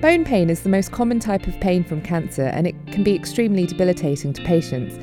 Bone pain is the most common type of pain from cancer and it can be extremely debilitating to patients.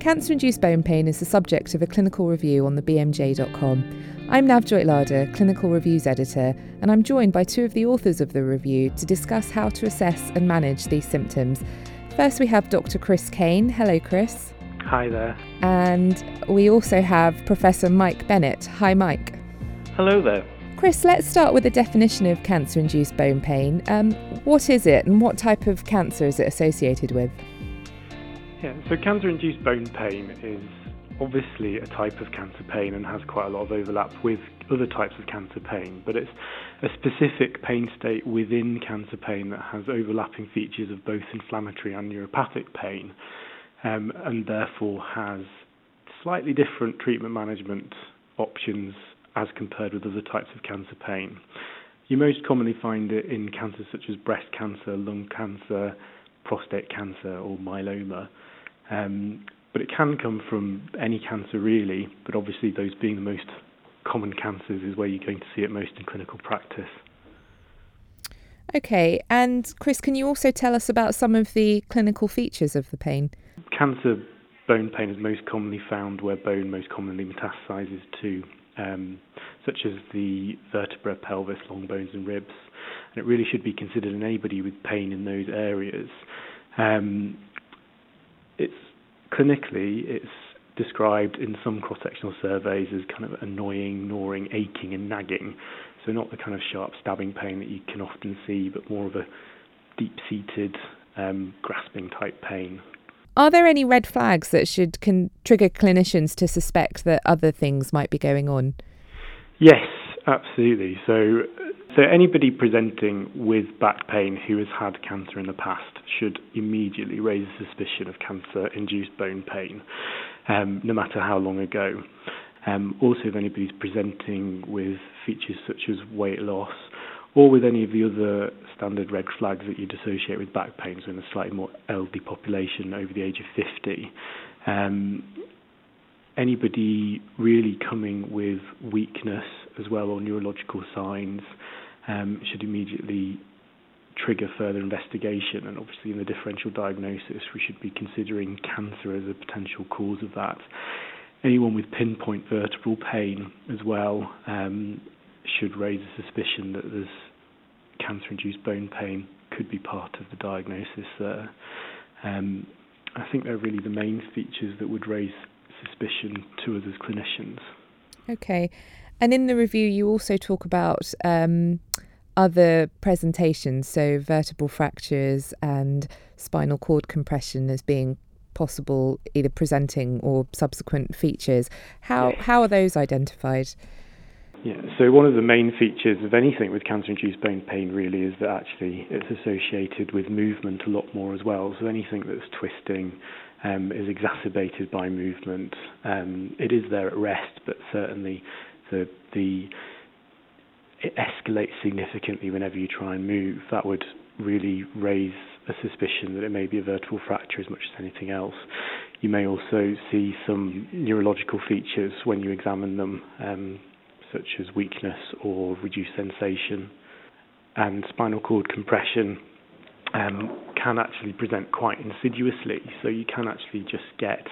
Cancer induced bone pain is the subject of a clinical review on the BMJ.com. I'm Navjoyt Ladher, Clinical Reviews Editor, and I'm joined by two of the authors of the review to discuss how to assess and manage these symptoms. First, we have Dr. Chris Kane. Hello, Chris. Hi there. And we also have Professor Mike Bennett. Hi, Mike. Hello there. Chris, let's start with the definition of cancer induced bone pain. Um, what is it and what type of cancer is it associated with? Yeah, so cancer induced bone pain is obviously a type of cancer pain and has quite a lot of overlap with other types of cancer pain, but it's a specific pain state within cancer pain that has overlapping features of both inflammatory and neuropathic pain, um, and therefore has slightly different treatment management options as compared with other types of cancer pain. You most commonly find it in cancers such as breast cancer, lung cancer, prostate cancer, or myeloma. Um, but it can come from any cancer really, but obviously those being the most common cancers is where you're going to see it most in clinical practice. Okay, and Chris, can you also tell us about some of the clinical features of the pain? Cancer bone pain is most commonly found where bone most commonly metastasizes to, um, such as the vertebra, pelvis, long bones, and ribs. And it really should be considered in anybody with pain in those areas. Um, it's clinically, it's described in some cross-sectional surveys as kind of annoying, gnawing, aching, and nagging. So not the kind of sharp stabbing pain that you can often see, but more of a deep-seated, um, grasping type pain. Are there any red flags that should can trigger clinicians to suspect that other things might be going on? Yes, absolutely. So so anybody presenting with back pain who has had cancer in the past should immediately raise a suspicion of cancer-induced bone pain, um, no matter how long ago. Um, also, if anybody's presenting with features such as weight loss or with any of the other standard red flags that you'd associate with back pain, so in a slightly more elderly population over the age of 50, um, anybody really coming with weakness as well or neurological signs um, should immediately trigger further investigation. And obviously, in the differential diagnosis, we should be considering cancer as a potential cause of that. Anyone with pinpoint vertebral pain as well um, should raise a suspicion that there's cancer induced bone pain could be part of the diagnosis there. Um, I think they're really the main features that would raise suspicion to us as clinicians. Okay. And in the review, you also talk about um, other presentations, so vertebral fractures and spinal cord compression as being possible either presenting or subsequent features. How how are those identified? Yeah, so one of the main features of anything with cancer-induced bone pain really is that actually it's associated with movement a lot more as well. So anything that's twisting um, is exacerbated by movement. Um, it is there at rest, but certainly the the it escalates significantly whenever you try and move. That would really raise a suspicion that it may be a vertebral fracture as much as anything else. You may also see some neurological features when you examine them, um, such as weakness or reduced sensation. And spinal cord compression um, can actually present quite insidiously, so you can actually just get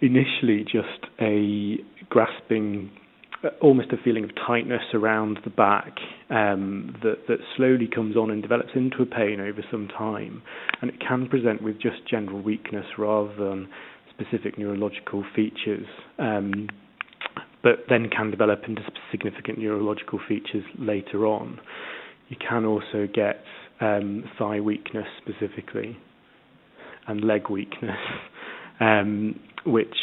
initially just a grasping almost a feeling of tightness around the back um, that, that slowly comes on and develops into a pain over some time. And it can present with just general weakness rather than specific neurological features, um, but then can develop into significant neurological features later on. You can also get um, thigh weakness specifically and leg weakness, um, which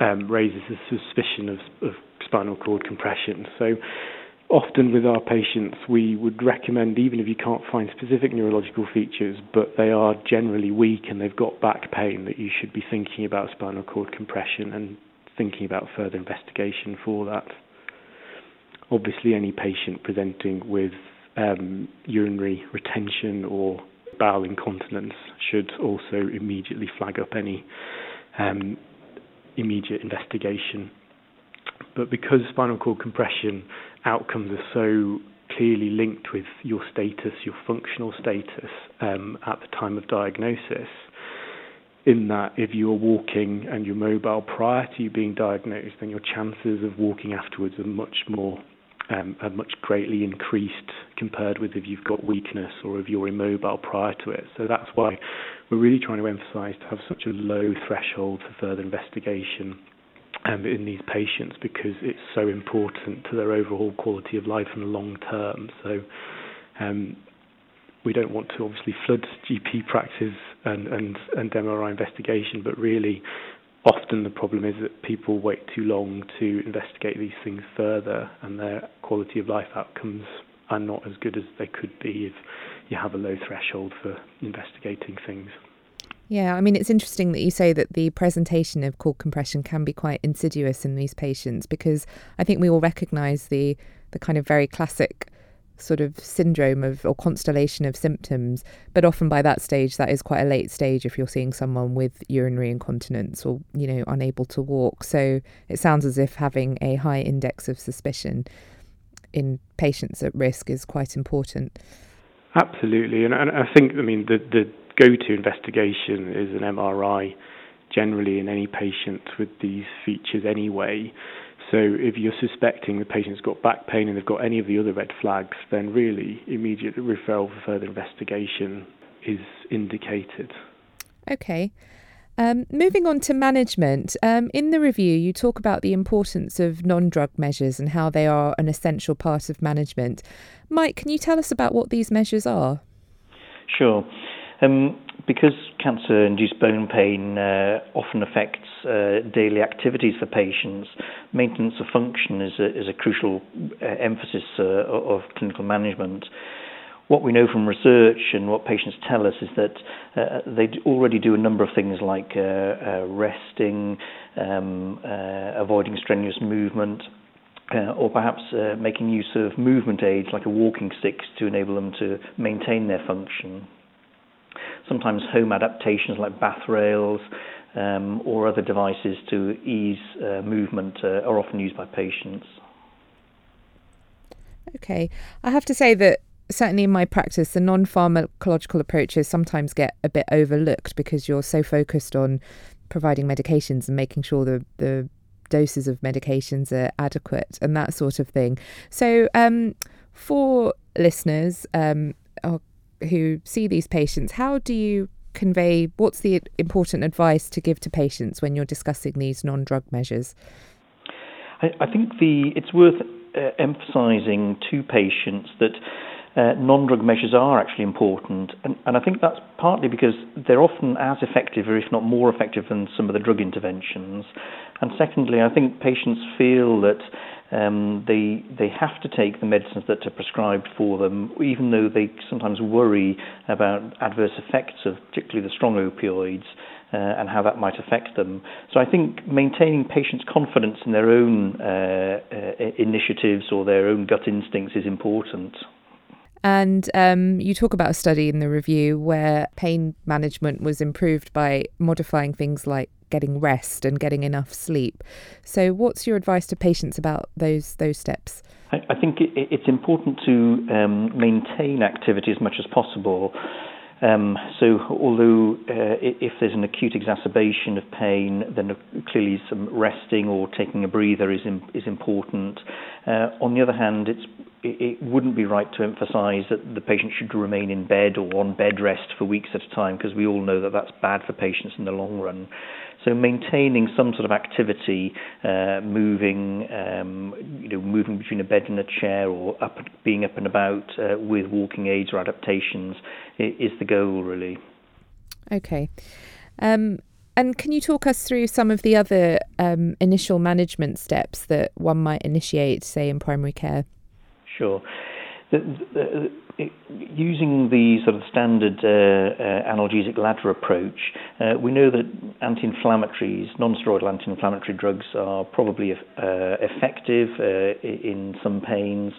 um, raises a suspicion of, of spinal cord compression. So often with our patients, we would recommend, even if you can't find specific neurological features, but they are generally weak and they've got back pain, that you should be thinking about spinal cord compression and thinking about further investigation for that. Obviously, any patient presenting with um, urinary retention or bowel incontinence should also immediately flag up any um, immediate investigation. But because spinal cord compression outcomes are so clearly linked with your status, your functional status um, at the time of diagnosis. In that, if you're walking and you're mobile prior to you being diagnosed, then your chances of walking afterwards are much more um, are much greatly increased compared with if you've got weakness or if you're immobile prior to it. So that's why we're really trying to emphasise to have such a low threshold for further investigation um, in these patients because it's so important to their overall quality of life in the long term. So um, we don't want to obviously flood GP practice and, and, and MRI investigation, but really often the problem is that people wait too long to investigate these things further and their quality of life outcomes are not as good as they could be if you have a low threshold for investigating things. Yeah, I mean, it's interesting that you say that the presentation of cord compression can be quite insidious in these patients because I think we all recognise the the kind of very classic sort of syndrome of or constellation of symptoms but often by that stage that is quite a late stage if you're seeing someone with urinary incontinence or you know unable to walk. So it sounds as if having a high index of suspicion in patients at risk is quite important. Absolutely. And, and i think i mean the the go-to investigation is an mri generally in any patient with these features anyway so if you're suspecting the patient's got back pain and they've got any of the other red flags, then really immediate referral for further investigation is indicated. Okay. Um, moving on to management, um, in the review, you talk about the importance of non drug measures and how they are an essential part of management. Mike, can you tell us about what these measures are? Sure. Um, because cancer-induced bone pain uh, often affects uh, daily activities for patients, maintenance of function is a, is a crucial uh, emphasis uh, of clinical management. What we know from research and what patients tell us is that uh, they already do a number of things like uh, resting, um, avoiding strenuous movement, uh, or perhaps uh, making use of movement aids like a walking stick to enable them to maintain their function. Sometimes home adaptations like bath rails um, or other devices to ease uh, movement uh, are often used by patients. Okay, I have to say that certainly in my practice, the non pharmacological approaches sometimes get a bit overlooked because you're so focused on providing medications and making sure the, the doses of medications are adequate and that sort of thing. So, um, for listeners, um, who see these patients, how do you convey what's the important advice to give to patients when you're discussing these non-drug measures? I, I think the it's worth uh, emphasising to patients that uh, non-drug measures are actually important, and, and I think that's partly because they're often as effective, or if not more effective, than some of the drug interventions. And secondly, I think patients feel that um, they they have to take the medicines that are prescribed for them, even though they sometimes worry about adverse effects of particularly the strong opioids. Uh, and how that might affect them. So I think maintaining patients' confidence in their own uh, uh, initiatives or their own gut instincts is important. And um, you talk about a study in the review where pain management was improved by modifying things like getting rest and getting enough sleep. So, what's your advice to patients about those those steps? I, I think it, it's important to um, maintain activity as much as possible. Um, so, although uh, if there's an acute exacerbation of pain, then clearly some resting or taking a breather is in, is important. Uh, on the other hand, it's it, wouldn't be right to emphasise that the patient should remain in bed or on bed rest for weeks at a time, because we all know that that's bad for patients in the long run. So maintaining some sort of activity, uh, moving, um, you know, moving between a bed and a chair, or up, being up and about uh, with walking aids or adaptations, is the goal really. Okay. Um, and can you talk us through some of the other um, initial management steps that one might initiate, say, in primary care? Sure. The, the, using the sort of standard uh, uh, analgesic ladder approach, uh, we know that anti-inflammatories, non-steroidal anti-inflammatory drugs are probably uh, effective uh, in some pains.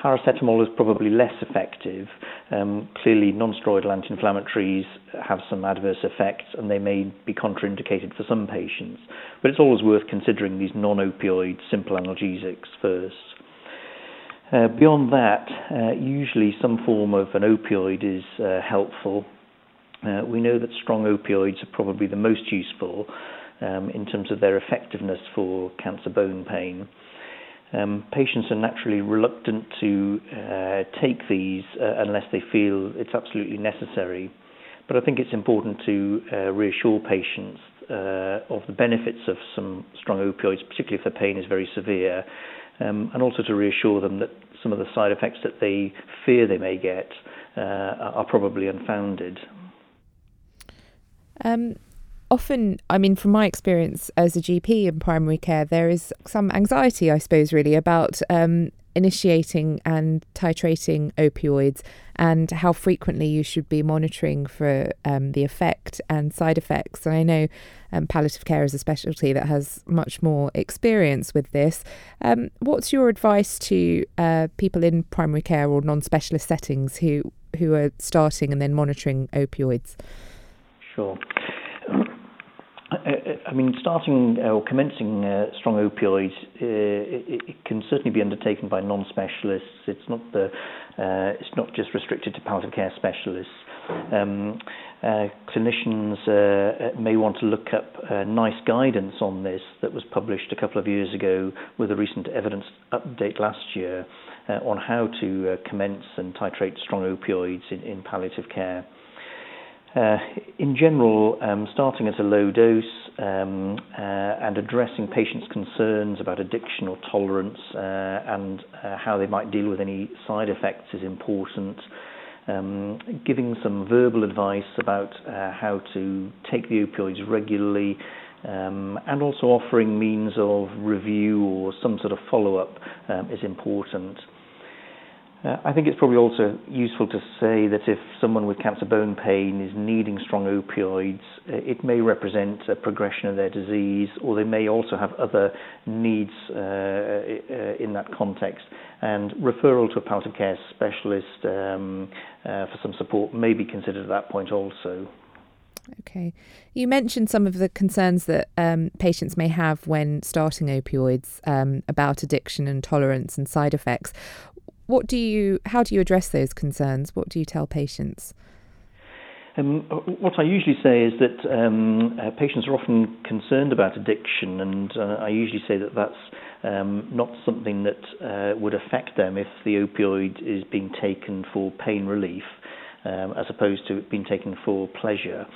Paracetamol is probably less effective. Um, clearly, non-steroidal anti-inflammatories have some adverse effects, and they may be contraindicated for some patients. But it's always worth considering these non-opioid simple analgesics first. Uh, beyond that, uh, usually some form of an opioid is uh, helpful. Uh, we know that strong opioids are probably the most useful um, in terms of their effectiveness for cancer bone pain. Um, patients are naturally reluctant to uh, take these uh, unless they feel it's absolutely necessary. But I think it's important to reassure patients of the benefits of some strong opioids, particularly if the pain is very severe, um, and also to reassure them that some of the side effects that they fear they may get uh, are probably unfounded. Um, often, I mean, from my experience as a GP in primary care, there is some anxiety, I suppose, really about um, initiating and titrating opioids and how frequently you should be monitoring for um, the effect and side effects. And I know um, palliative care is a specialty that has much more experience with this. Um, what's your advice to uh, people in primary care or non specialist settings who, who are starting and then monitoring opioids? Sure. I mean, starting uh, or commencing uh, strong opioids, uh, it, it, can certainly be undertaken by non-specialists. It's not the, uh, it's not just restricted to palliative care specialists. Um, uh, clinicians uh, may want to look up NICE guidance on this that was published a couple of years ago with a recent evidence update last year on how to commence and titrate strong opioids in, in palliative care. Uh, in general, um, starting at a low dose um, uh, and addressing patients' concerns about addiction or tolerance uh, and how they might deal with any side effects is important. Um, giving some verbal advice about uh, how to take the opioids regularly um, and also offering means of review or some sort of follow-up um, is important. Uh, I think it's probably also useful to say that if someone with cancer bone pain is needing strong opioids, uh, it may represent a progression of their disease, or they may also have other needs uh, in that context. And referral to a palliative care specialist um, for some support may be considered at that point also. Okay. You mentioned some of the concerns that um, patients may have when starting opioids um, about addiction and tolerance and side effects what do you how do you address those concerns what do you tell patients um, what I usually say is that um, uh, patients are often concerned about addiction, and uh, I usually say that that's um, not something that uh, would affect them if the opioid is being taken for pain relief, um, as opposed to being taken for pleasure.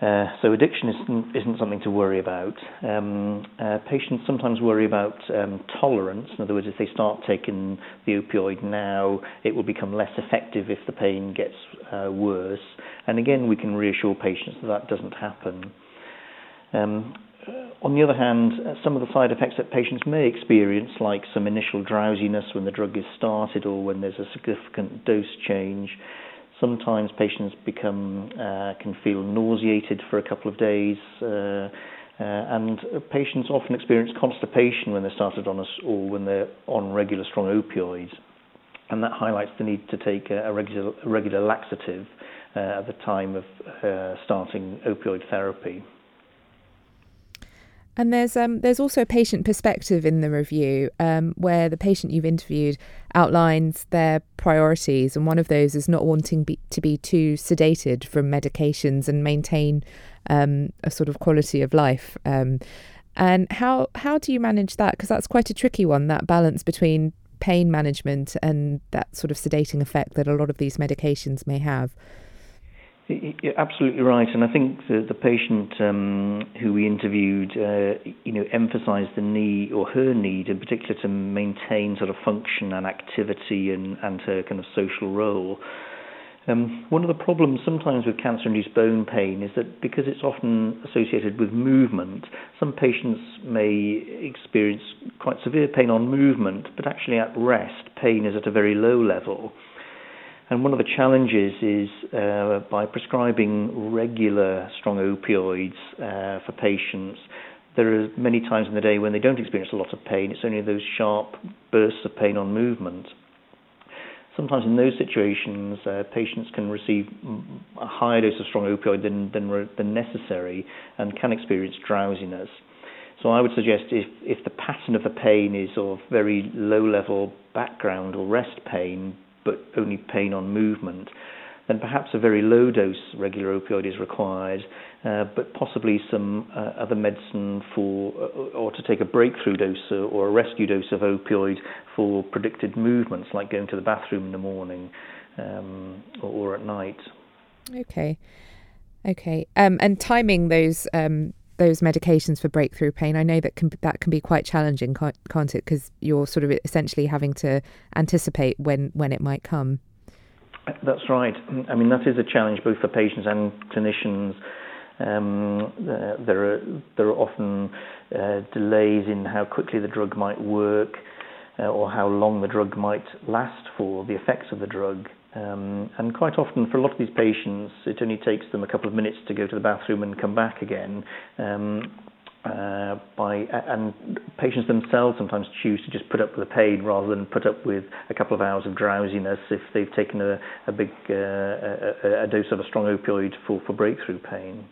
Uh, so addiction isn't, isn't something to worry about. Um, uh, patients sometimes worry about um, tolerance. In other words, if they start taking the opioid now, it will become less effective if the pain gets uh, worse. And again, we can reassure patients that that doesn't happen. Um, on the other hand, uh, some of the side effects that patients may experience, like some initial drowsiness when the drug is started or when there's a significant dose change, Sometimes patients become uh, can feel nauseated for a couple of days, uh, uh, and patients often experience constipation when they're started on us or when they're on regular strong opioids, and that highlights the need to take a, regular, a regular laxative uh, at the time of uh, starting opioid therapy. And there's um, there's also a patient perspective in the review um, where the patient you've interviewed outlines their priorities, and one of those is not wanting be, to be too sedated from medications and maintain um, a sort of quality of life. Um, and how how do you manage that? Because that's quite a tricky one. That balance between pain management and that sort of sedating effect that a lot of these medications may have. You're absolutely right, and I think the, the patient um, who we interviewed, uh, you know, emphasised the need or her need, in particular, to maintain sort of function and activity and, and her kind of social role. Um, one of the problems sometimes with cancer-induced bone pain is that because it's often associated with movement, some patients may experience quite severe pain on movement, but actually at rest, pain is at a very low level. And one of the challenges is uh, by prescribing regular strong opioids uh, for patients, there are many times in the day when they don't experience a lot of pain. It's only those sharp bursts of pain on movement. Sometimes in those situations, uh, patients can receive a higher dose of strong opioid than, than, than necessary and can experience drowsiness. So I would suggest if, if the pattern of the pain is of very low level background or rest pain, but only pain on movement, then perhaps a very low dose regular opioid is required, uh, but possibly some uh, other medicine for, uh, or to take a breakthrough dose or a rescue dose of opioid for predicted movements, like going to the bathroom in the morning um, or, or, at night. Okay, okay, um, and timing those um, those medications for breakthrough pain, I know that can that can be quite challenging, can't, it? Because you're sort of essentially having to anticipate when when it might come. That's right. I mean, that is a challenge both for patients and clinicians. Um, uh, there are there are often uh, delays in how quickly the drug might work, uh, or how long the drug might last for, the effects of the drug. Um, and quite often, for a lot of these patients, it only takes them a couple of minutes to go to the bathroom and come back again. Um, uh, and patients themselves sometimes choose to just put up with the pain rather than put up with a couple of hours of drowsiness if they've taken a, big uh, dose of a strong opioid for, breakthrough pain.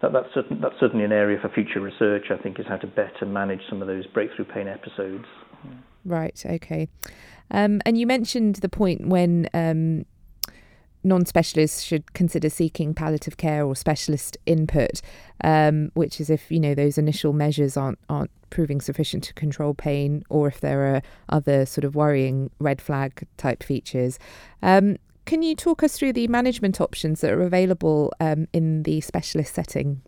That, that's, certain, that's certainly an area for future research. I think is how to better manage some of those breakthrough pain episodes. Right. Okay. Um, and you mentioned the point when um, non specialists should consider seeking palliative care or specialist input, um, which is if you know those initial measures aren't aren't proving sufficient to control pain, or if there are other sort of worrying red flag type features. Um, can you talk us through the management options that are available um, in the specialist setting?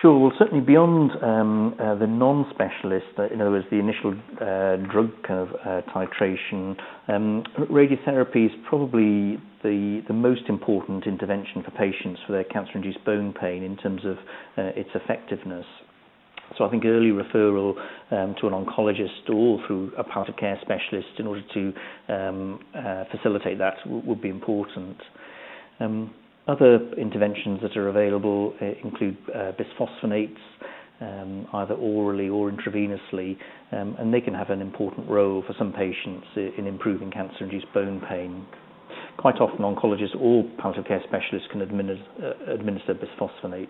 Sure. Well, certainly beyond um, uh, the non-specialist, uh, in other words, the initial uh, drug kind of titration, um, radiotherapy is probably the most important intervention for patients for their cancer-induced bone pain in terms of its effectiveness. So I think early referral um, to an oncologist or through a palliative care specialist in order to facilitate that would be important. Other interventions that are available uh, include uh, bisphosphonates, um, either orally or intravenously, um, and they can have an important role for some patients in improving cancer-induced bone pain. Quite often, oncologists or palliative care specialists can administer, uh, administer bisphosphonates.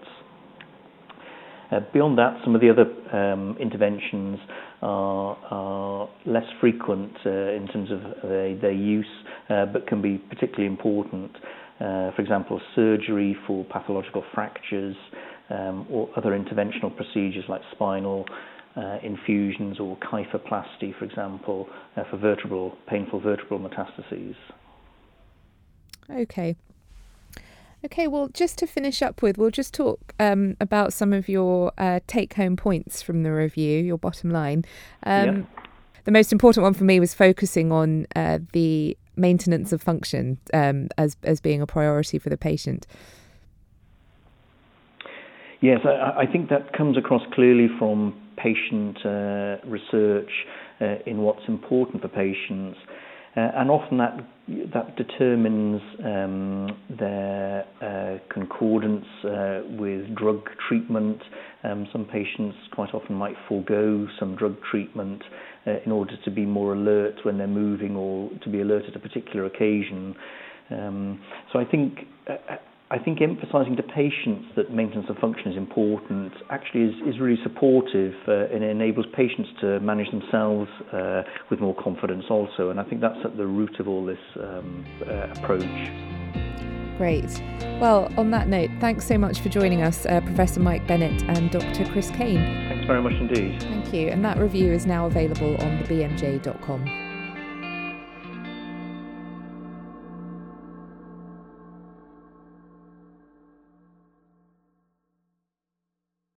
Beyond that, some of the other um, interventions are, less frequent in terms of their, use, but can be particularly important. Uh, for example, surgery for pathological fractures um, or other interventional procedures like spinal uh, infusions or kyphoplasty, for example, uh, for vertebral, painful vertebral metastases. Okay. Okay, well, just to finish up with, we'll just talk um, about some of your uh, take home points from the review, your bottom line. Um, yeah. The most important one for me was focusing on uh, the maintenance of function um, as as being a priority for the patient. Yes, I, I think that comes across clearly from patient uh, research uh, in what's important for patients, uh, and often that that determines um, their uh, concordance uh, with drug treatment. Um, some patients quite often might forego some drug treatment in order to be more alert when they're moving or to be alert at a particular occasion. Um, so I think uh, I think emphasising to patients that maintenance of function is important actually is, is really supportive uh, and enables patients to manage themselves uh, with more confidence also. And I think that's at the root of all this um, uh, approach. Great. Well, on that note, thanks so much for joining us, uh, Professor Mike Bennett and Dr. Chris Kane. Very much indeed. Thank you. And that review is now available on the BMJ.com.